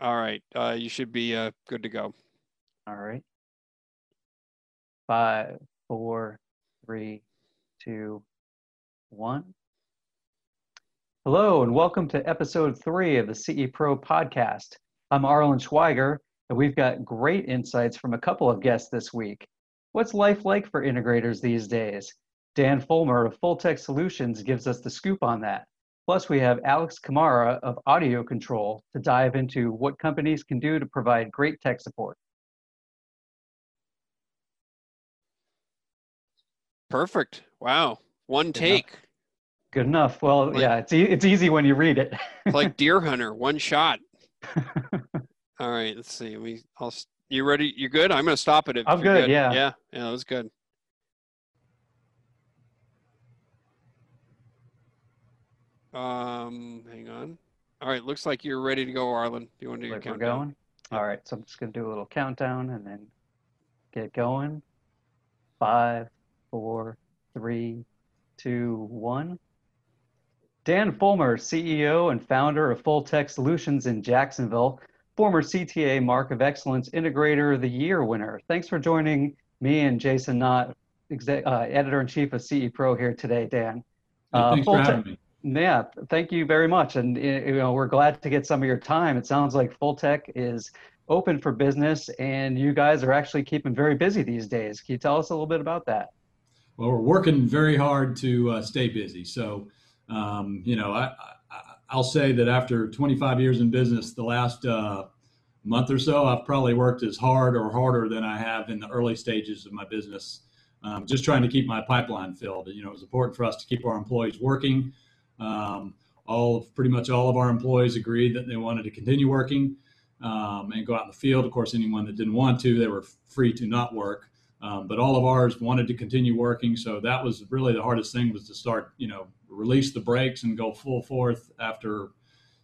All right, uh, you should be uh, good to go. All right. Five, four, three, two, one. Hello, and welcome to episode three of the CE Pro podcast. I'm Arlen Schweiger, and we've got great insights from a couple of guests this week. What's life like for integrators these days? Dan Fulmer of FulTech Solutions gives us the scoop on that. Plus, we have Alex Camara of AudioControl to dive into what companies can do to provide great tech support. Perfect. Wow. One Good take. enough. Good enough. Well, Like- yeah, it's e- it's easy when you read it. It's like Deer Hunter, one shot. All right, let's see. We I'll you ready? You good? I'm gonna stop it if I'm you're good, yeah. Yeah, yeah, that was good. Um, hang on. All right, looks like you're ready to go, Arlen. Do you want to do your like we're countdown? going. All right, so I'm just gonna do a little countdown and then get going. Five, four, three, two, one. Dan Fulmer, CEO and founder of FulTech Solutions in Jacksonville, former CTA Mark of Excellence Integrator of the Year winner. Thanks for joining me and Jason Knott, exec, uh, editor in chief of CE Pro here today, Dan. Uh, Thanks Full for Tech- having me. Yeah, thank you very much. And you know, we're glad to get some of your time. It sounds like FulTech is open for business and you guys are actually keeping very busy these days. Can you tell us a little bit about that? Well, we're working very hard to uh, stay busy. So, um, you know, I, I, I'll say that after 25 years in business, the last uh, month or so, I've probably worked as hard or harder than I have in the early stages of my business. Um, just trying to keep my pipeline filled. You know, it's important for us to keep our employees working. Um, all of, pretty much all of our employees agreed that they wanted to continue working um, and go out in the field. Of course, anyone that didn't want to, they were free to not work. Um, but all of ours wanted to continue working, so that was really the hardest thing was to start, you know, release the brakes and go full forth after,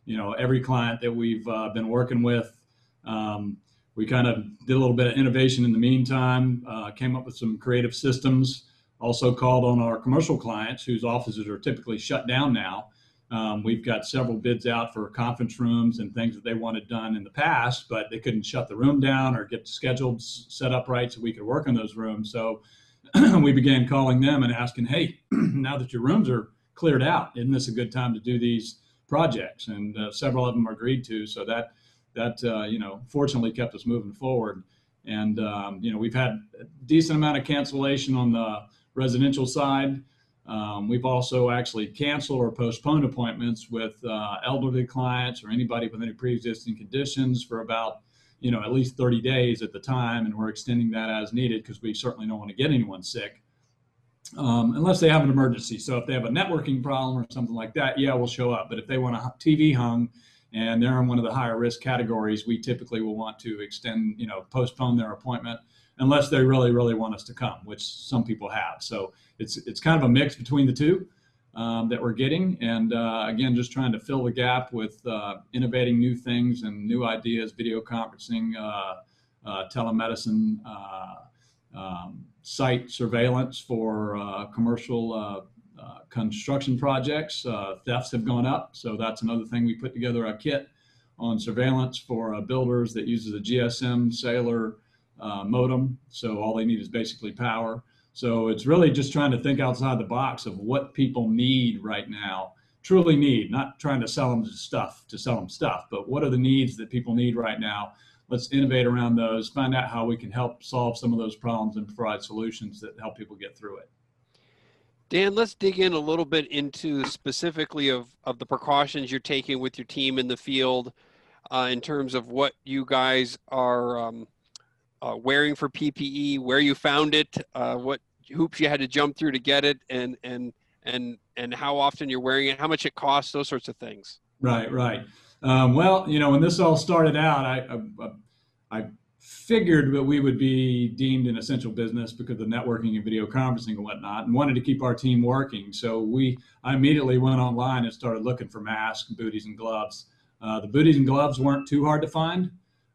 you know, every client that we've uh, been working with. Um, we kind of did a little bit of innovation in the meantime, uh, came up with some creative systems. Also called on our commercial clients whose offices are typically shut down now. Um, we've got several bids out for conference rooms and things that they wanted done in the past, but they couldn't shut the room down or get scheduled set up right so we could work in those rooms. So we began calling them and asking, "Hey, now that your rooms are cleared out, isn't this a good time to do these projects?" And uh, several of them agreed to. So that that uh, you know, fortunately, kept us moving forward. And um, you know, we've had a decent amount of cancellation on the residential side. Um, we've also actually canceled or postponed appointments with uh, elderly clients or anybody with any pre-existing conditions for about, you know, at least 30 days at the time, and we're extending that as needed because we certainly don't want to get anyone sick, um, unless they have an emergency. So if they have a networking problem or something like that, yeah, we'll show up. But if they want a TV hung and they're in one of the higher risk categories, we typically will want to extend, you know, postpone their appointment unless they really, really want us to come, which some people have. So it's it's kind of a mix between the two um, that we're getting, and uh, again, just trying to fill the gap with uh, innovating new things and new ideas, video conferencing, uh, uh, telemedicine, uh, um, site surveillance for uh, commercial. Uh, construction projects, uh, thefts have gone up, so that's another thing. We put together a kit on surveillance for uh, builders that uses a GSM cellular uh, modem. So all they need is basically power. So it's really just trying to think outside the box of what people need right now, truly need, not trying to sell them stuff to sell them stuff, but what are the needs that people need right now? Let's innovate around those, find out how we can help solve some of those problems and provide solutions that help people get through it. Dan, let's dig in a little bit into specifically of, of the precautions you're taking with your team in the field uh, in terms of what you guys are um, uh, wearing for PPE, where you found it, uh, what hoops you had to jump through to get it, and and and and how often you're wearing it, how much it costs, those sorts of things. Right, right. Um, well, you know, when this all started out, I, I, I figured that we would be deemed an essential business because of networking and video conferencing and whatnot, and wanted to keep our team working. So we, I immediately went online and started looking for masks, booties, and gloves. Uh, the booties and gloves weren't too hard to find.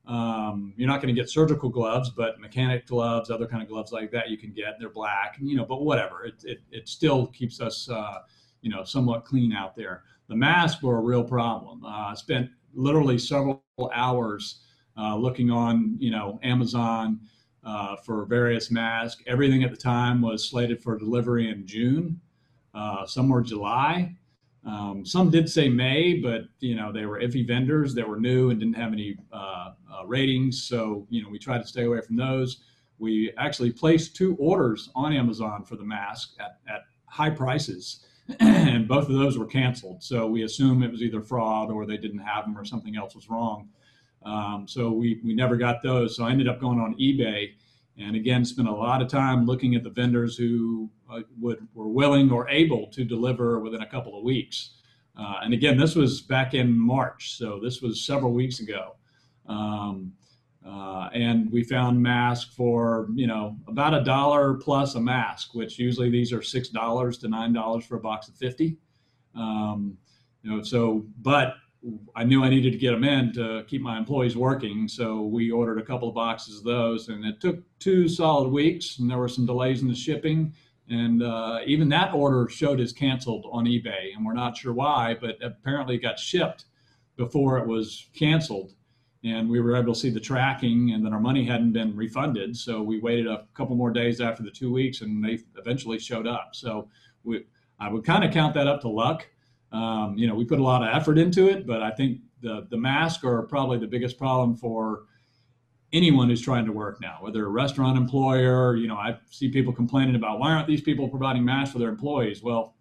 Um, you're not going to get surgical gloves, but mechanic gloves, other kind of gloves like that, you can get. They're black, you know, but whatever. It it, it still keeps us, uh, you know, somewhat clean out there. the masks were a real problem. Uh, I spent literally several hours uh, looking on, you know, Amazon uh, for various masks. Everything at the time was slated for delivery in June. Uh, some were July. Um, some did say May, but you know they were iffy vendors that were new and didn't have any uh, uh, ratings. So you know we tried to stay away from those. We actually placed two orders on Amazon for the mask at, at high prices, and both of those were canceled. So we assume it was either fraud or they didn't have them or something else was wrong. Um, so we we never got those. So I ended up going on eBay and again spent a lot of time looking at the vendors who uh, would were willing or able to deliver within a couple of weeks. Uh, and again, this was back in March, so this was several weeks ago. Um, uh, and we found masks for you know about a dollar plus a mask, which usually these are six dollars to nine dollars for a box of fifty. Um, you know, so but I knew I needed to get them in to keep my employees working. So we ordered a couple of boxes of those, and it took two solid weeks, and there were some delays in the shipping. And uh, even that order showed as canceled on eBay, and we're not sure why, but apparently it got shipped before it was canceled. And we were able to see the tracking, and then our money hadn't been refunded. So we waited a couple more days after the two weeks, and they eventually showed up. So we, I would kind of count that up to luck um, you know, we put a lot of effort into it, but I think the the masks are probably the biggest problem for anyone who's trying to work now, whether a restaurant employer, you know, I see people complaining about why aren't these people providing masks for their employees? Well,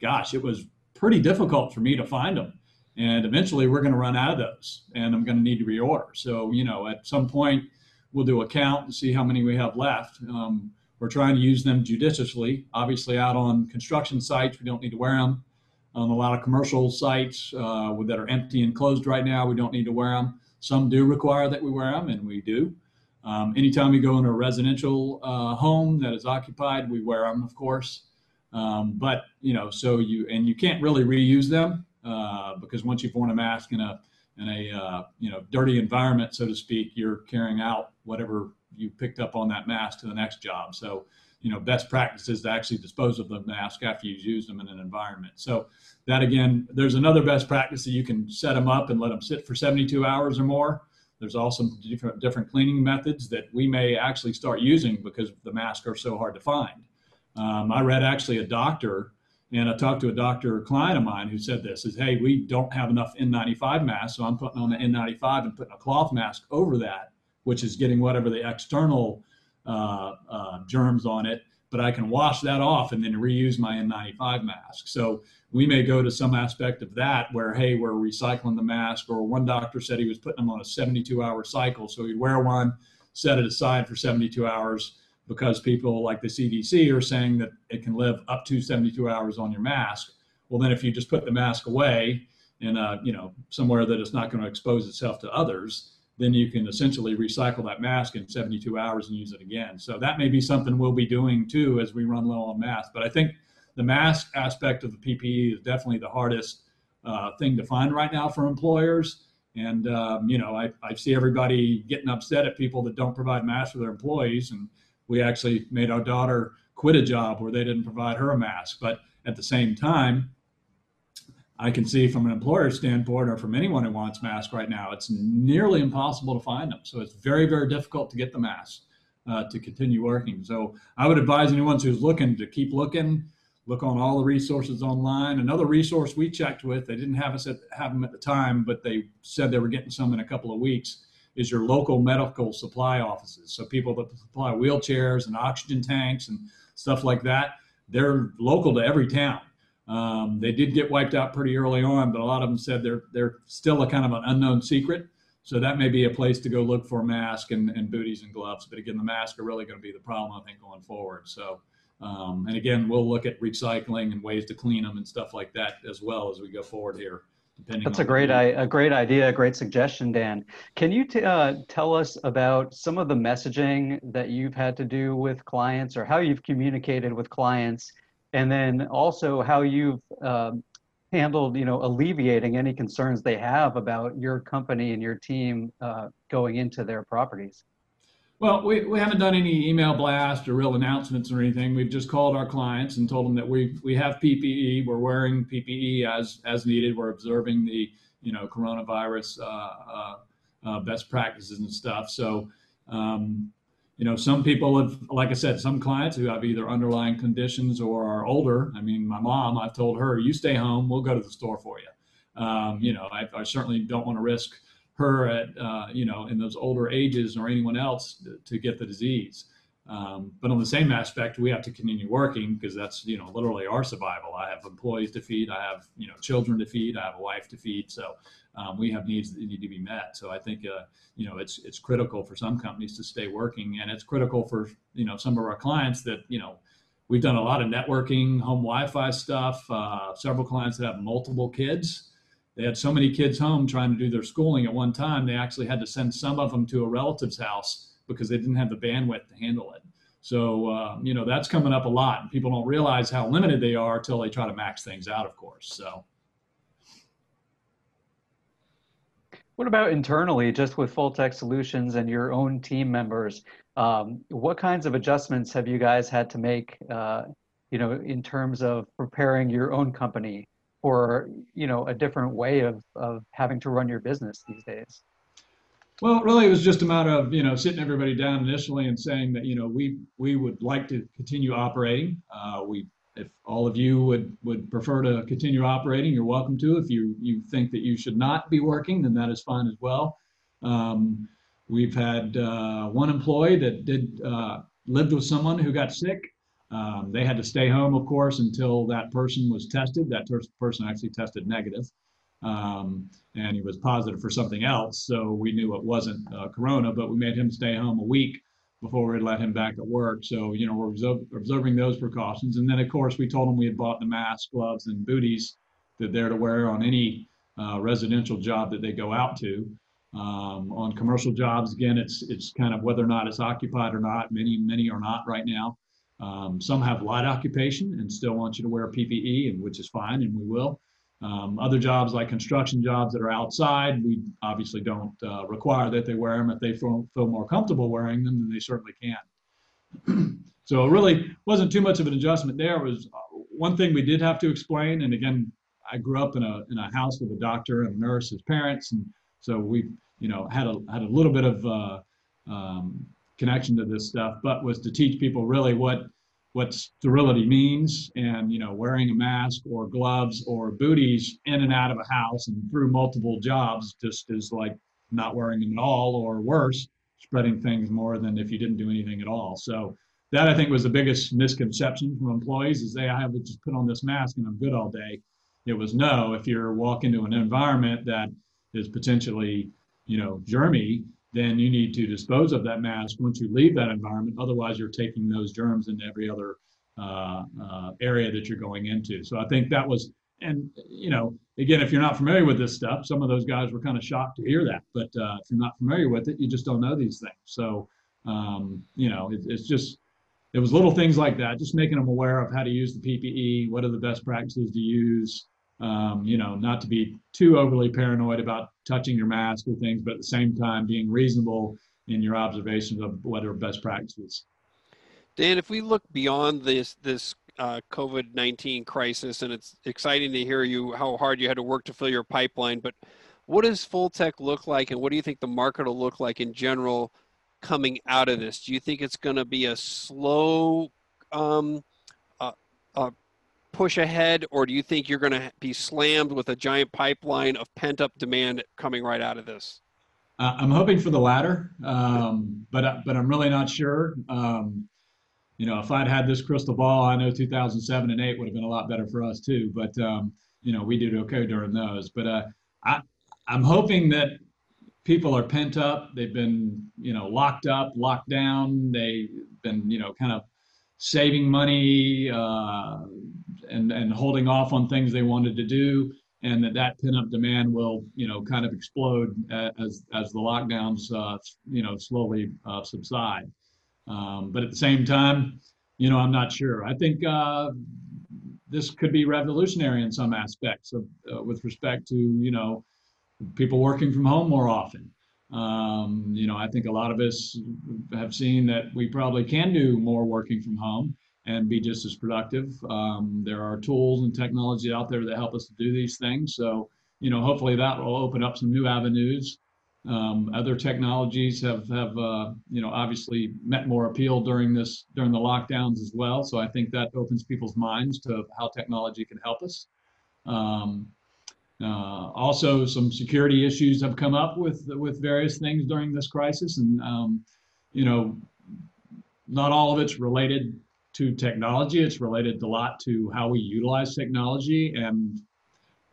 gosh, it was pretty difficult for me to find them. And eventually we're going to run out of those and I'm going to need to reorder. So, you know, at some point we'll do a count and see how many we have left. Um, we're trying to use them judiciously. Obviously, out on construction sites, we don't need to wear them on a lot of commercial sites uh, that are empty and closed right now. We don't need to wear them. Some do require that we wear them, and we do. Um, anytime we go into a residential uh, home that is occupied, we wear them, of course. Um, but you know, so you and you can't really reuse them uh, because once you've worn a mask in a in a uh, you know dirty environment, so to speak, you're carrying out whatever you picked up on that mask to the next job. So you know best practices to actually dispose of the mask after you've used them in an environment. So that again, there's another best practice that you can set them up and let them sit for 72 hours or more. There's also different different cleaning methods that we may actually start using because the masks are so hard to find. Um, I read actually a doctor, and I talked to a doctor, a client of mine, who said this: "Is hey, we don't have enough N95 masks, so I'm putting on the N95 and putting a cloth mask over that, which is getting whatever the external uh, uh, germs on it, but I can wash that off and then reuse my N95 mask. So we may go to some aspect of that where, hey, we're recycling the mask, or one doctor said he was putting them on a 72 hour cycle. So he'd wear one, set it aside for 72 hours because people like the CDC are saying that it can live up to 72 hours on your mask. Well, then if you just put the mask away in a, you know, somewhere that it's not going to expose itself to others, then you can essentially recycle that mask in 72 hours and use it again. So that may be something we'll be doing too as we run low on masks. But I think the mask aspect of the PPE is definitely the hardest uh, thing to find right now for employers. And um, you know, I, I see everybody getting upset at people that don't provide masks for their employees. And we actually made our daughter quit a job where they didn't provide her a mask. But at the same time, I can see from an employer standpoint or from anyone who wants masks right now, it's nearly impossible to find them. So it's very, very difficult to get the masks uh, to continue working. So I would advise anyone who's looking to keep looking, look on all the resources online. Another resource we checked with, they didn't have us at, have them at the time, but they said they were getting some in a couple of weeks, is your local medical supply offices. So people that supply wheelchairs and oxygen tanks and stuff like that, they're local to every town. Um, they did get wiped out pretty early on, but a lot of them said they're they're still a kind of an unknown secret. So that may be a place to go look for a mask and, and booties and gloves. But again, the masks are really going to be the problem, I think, going forward. So, um, and again, we'll look at recycling and ways to clean them and stuff like that as well as we go forward here. That's a great, a great idea, a great suggestion, Dan. Can you t- uh, tell us about some of the messaging that you've had to do with clients or how you've communicated with clients and then also how you've um, handled, you know, alleviating any concerns they have about your company and your team uh, going into their properties. Well, we, we haven't done any email blast or real announcements or anything. We've just called our clients and told them that we we have PPE. We're wearing PPE as as needed. We're observing the you know coronavirus uh, uh, uh, best practices and stuff. So, um, you know, some people have, like I said, some clients who have either underlying conditions or are older. I mean, my mom, I've told her, you stay home, we'll go to the store for you. Um, you know, I, I certainly don't want to risk her at uh, you know in those older ages or anyone else to, to get the disease. Um, but on the same aspect, we have to continue working because that's you know literally our survival. I have employees to feed, I have you know children to feed, I have a wife to feed, so um, we have needs that need to be met. So I think uh, you know it's it's critical for some companies to stay working, and it's critical for you know some of our clients that you know we've done a lot of networking, home Wi-Fi stuff. Uh, several clients that have multiple kids they had so many kids home trying to do their schooling at one time, they actually had to send some of them to a relative's house because they didn't have the bandwidth to handle it. So, uh, you know, that's coming up a lot. And people don't realize how limited they are until they try to max things out, of course. So, What about internally, just with FulTech Solutions and your own team members? Um, what kinds of adjustments have you guys had to make, uh, you know, in terms of preparing your own company for you know a different way of of having to run your business these days? Well, really, it was just a matter of you know sitting everybody down initially and saying that you know we we would like to continue operating. Uh, we if all of you would would prefer to continue operating, you're welcome to. If you you think that you should not be working, then that is fine as well. Um, we've had uh, one employee that did uh, lived with someone who got sick um, they had to stay home, of course, until that person was tested. That ter- person actually tested negative, um, and he was positive for something else. So we knew it wasn't uh, corona, but we made him stay home a week before we'd let him back at work. So you know we're observing those precautions, and then of course we told him we had bought the masks, gloves, and booties that they're to wear on any uh, residential job that they go out to. Um, on commercial jobs, again, it's it's kind of whether or not it's occupied or not. Many many are not right now. Um, some have light occupation and still want you to wear PPE, and which is fine, and we will. Um, other jobs like construction jobs that are outside, we obviously don't uh, require that they wear them. If they feel, feel more comfortable wearing them, then they certainly can. so it really wasn't too much of an adjustment there. It was uh, one thing we did have to explain, and again, I grew up in a in a house with a doctor and a nurse as parents, and so we you know had a had a little bit of uh, um, connection to this stuff, but was to teach people really what what sterility means and you know wearing a mask or gloves or booties in and out of a house and through multiple jobs just is like not wearing them at all or worse spreading things more than if you didn't do anything at all. So that i think was the biggest misconception from employees is they i have to just put on this mask and i'm good all day. It was no if you're walking into an environment that is potentially you know germy then you need to dispose of that mask once you leave that environment. Otherwise, you're taking those germs into every other uh, uh, area that you're going into. So I think that was, and you know, again, if you're not familiar with this stuff, some of those guys were kind of shocked to hear that. But uh, if you're not familiar with it, you just don't know these things. So um, you know, it, it's just it was little things like that, just making them aware of how to use the PPE, what are the best practices to use, um, you know, not to be too overly paranoid about touching your mask or things, but at the same time being reasonable in your observations of what are best practices. Dan, if we look beyond this this uh, COVID nineteen crisis, and it's exciting to hear you how hard you had to work to fill your pipeline, but what does FulTech look like, and what do you think the market will look like in general coming out of this? Do you think it's going to be a slow um, uh, uh, push ahead, or do you think you're going to be slammed with a giant pipeline of pent up demand coming right out of this? Uh, I'm hoping for the latter, um, but uh, but I'm really not sure. Um, you know, if I'd had this crystal ball, I know 2007 and 8 would have been a lot better for us too. But um, you know, we did okay during those. But uh, I I'm hoping that people are pent up. They've been you know locked up, locked down. They've been you know kind of saving money, uh, and and holding off on things they wanted to do, and that that pin up demand will you know kind of explode as as the lockdowns uh, you know slowly uh, subside. Um, but at the same time, you know I'm not sure. I think uh, this could be revolutionary in some aspects of, uh, with respect to you know people working from home more often. Um, you know, I think a lot of us have seen that we probably can do more working from home and be just as productive. Um, there are tools and technology out there that help us to do these things. So, you know, hopefully that will open up some new avenues. Um, other technologies have have uh, you know obviously met more appeal during this during the lockdowns as well. So I think that opens people's minds to how technology can help us. Um, uh, also, some security issues have come up with with various things during this crisis, and um, you know, not all of it's related to technology. It's related a lot to how we utilize technology and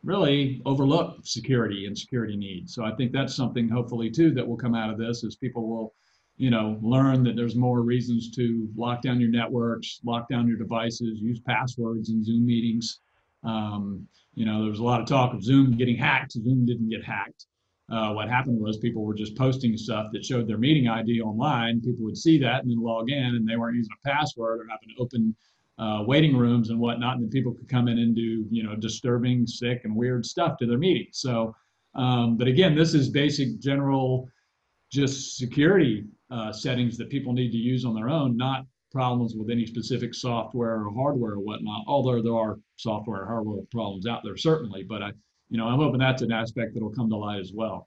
really overlook security and security needs. So I think that's something hopefully too that will come out of this is people will, you know, learn that there's more reasons to lock down your networks, lock down your devices, use passwords in Zoom meetings. Um, you know, there was a lot of talk of Zoom getting hacked. Zoom didn't get hacked. Uh, what happened was people were just posting stuff that showed their meeting ID online. People would see that and then log in, and they weren't using a password or having open uh, waiting rooms and whatnot, and then people could come in and do you know disturbing, sick, and weird stuff to their meetings. So, um, but again, this is basic general, just security uh, settings that people need to use on their own, not problems with any specific software or hardware or whatnot. Although there are software hardware problems out there certainly, but I, you know, I'm hoping that's an aspect that'll come to light as well.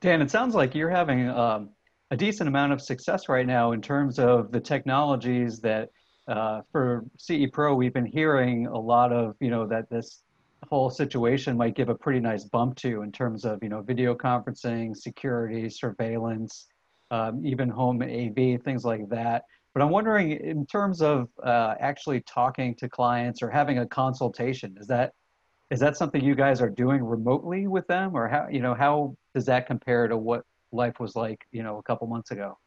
Dan, it sounds like you're having um, a decent amount of success right now in terms of the technologies that uh, for CE Pro, we've been hearing a lot of, you know, that this whole situation might give a pretty nice bump to in terms of, you know, video conferencing, security, surveillance, um, even home AV, things like that. But I'm wondering, in terms of uh, actually talking to clients or having a consultation, is that is that something you guys are doing remotely with them, or how you know how does that compare to what life was like, you know, a couple months ago?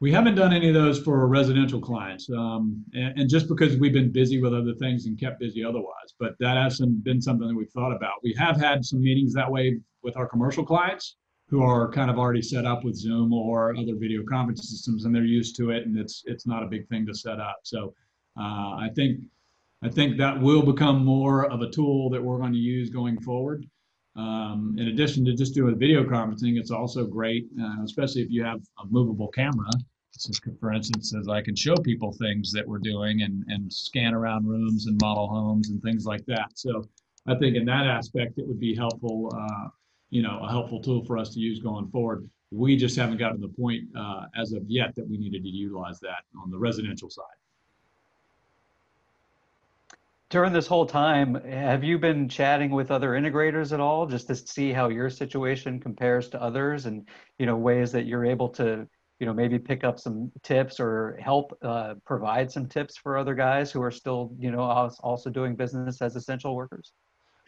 We haven't done any of those for residential clients, um, and, and, just because we've been busy with other things and kept busy otherwise. But that hasn't been something that we've thought about. We have had some meetings that way with our commercial clients who are kind of already set up with Zoom or other video conference systems, and they're used to it, and it's it's not a big thing to set up. So uh, I think I think that will become more of a tool that we're going to use going forward. Um, in addition to just doing video conferencing, it's also great, uh, especially if you have a movable camera. So for instance, as I can show people things that we're doing and, and scan around rooms and model homes and things like that. So I think in that aspect, it would be helpful, uh, you know, a helpful tool for us to use going forward. We just haven't gotten to the point uh, as of yet that we needed to utilize that on the residential side during this whole time, have you been chatting with other integrators at all just to see how your situation compares to others and, you know, ways that you're able to, you know, maybe pick up some tips or help uh, provide some tips for other guys who are still, you know, also doing business as essential workers?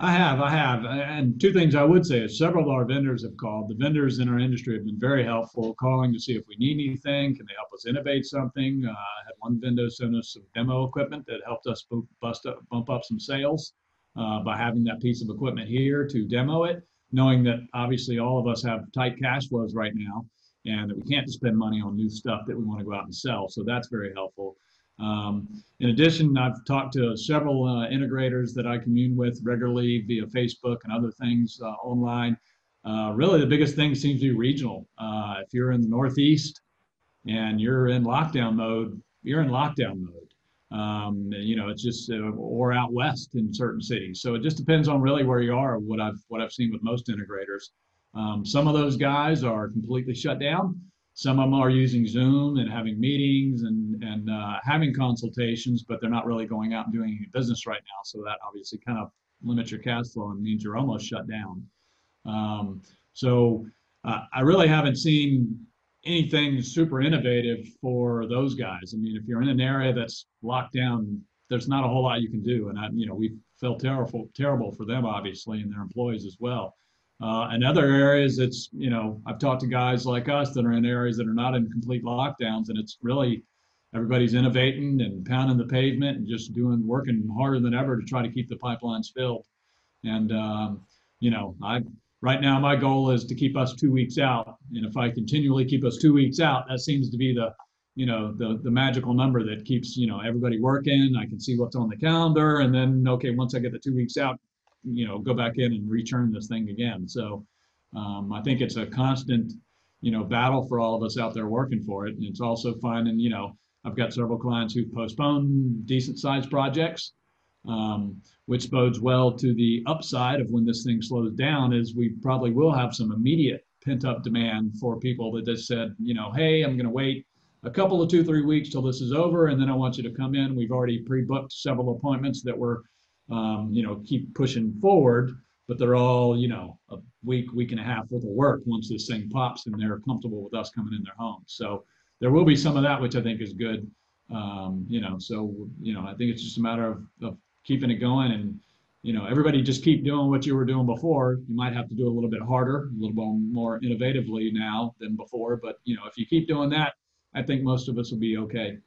I have, I have. And two things I would say is several of our vendors have called. The vendors in our industry have been very helpful, calling to see if we need anything. Can they help us innovate something? Uh, I had one vendor send us some demo equipment that helped us bust up, bump up some sales uh, by having that piece of equipment here to demo it, knowing that obviously all of us have tight cash flows right now and that we can't spend money on new stuff that we want to go out and sell. So that's very helpful. Um, in addition, I've talked to several uh, integrators that I commune with regularly via Facebook and other things uh, online. Uh, really, the biggest thing seems to be regional. Uh, if you're in the Northeast and you're in lockdown mode, you're in lockdown mode. Um, you know, it's just uh, or out west in certain cities. So it just depends on really where you are. What I've what I've seen with most integrators. Um, some of those guys are completely shut down. Some of them are using Zoom and having meetings and, and uh, having consultations, but they're not really going out and doing any business right now. So that obviously kind of limits your cash flow and means you're almost shut down. Um, so uh, I really haven't seen anything super innovative for those guys. I mean, if you're in an area that's locked down, there's not a whole lot you can do. And I, you know, we feel terrible, terrible for them, obviously, and their employees as well. Uh, and other areas, it's, you know, I've talked to guys like us that are in areas that are not in complete lockdowns, and it's really everybody's innovating and pounding the pavement and just doing, working harder than ever to try to keep the pipelines filled. And, um, you know, I, right now, my goal is to keep us two weeks out. And if I continually keep us two weeks out, that seems to be the, you know, the, the magical number that keeps, you know, everybody working. I can see what's on the calendar. And then, okay, once I get the two weeks out, you know go back in and return this thing again. So um, I think it's a constant, you know, battle for all of us out there working for it. And it's also finding, you know, I've got several clients who postpone decent sized projects, um, which bodes well to the upside of when this thing slows down is we probably will have some immediate pent up demand for people that just said, you know, hey, I'm going to wait a couple of two, three weeks till this is over, and then I want you to come in. We've already pre-booked several appointments that we're, um, you know, keep pushing forward, but they're all, you know, a week, week and a half worth of work once this thing pops and they're comfortable with us coming in their homes. So there will be some of that, which I think is good. Um, you know, so you know, I think it's just a matter of, of keeping it going and you know, everybody just keep doing what you were doing before. You might have to do a little bit harder, a little bit more innovatively now than before. But you know, if you keep doing that, I think most of us will be okay.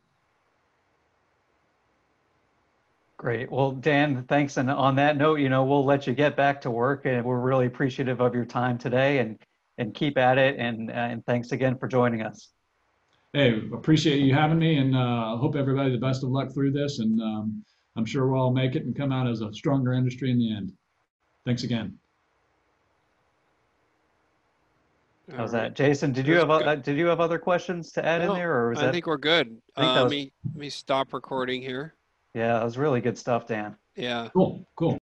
Great. Well, Dan, thanks. And on that note, you know, we'll let you get back to work and we're really appreciative of your time today and, and keep at it. And, and thanks again for joining us. Hey, appreciate you having me and uh, hope everybody the best of luck through this. And um, I'm sure we'll all make it and come out as a stronger industry in the end. Thanks again. How's that, Jason? Did you have uh, did you have other questions to add in there, or was I that? think we're good. think Uh, that let me let me stop recording here. Yeah, that was really good stuff, Dan. Yeah. Cool, cool.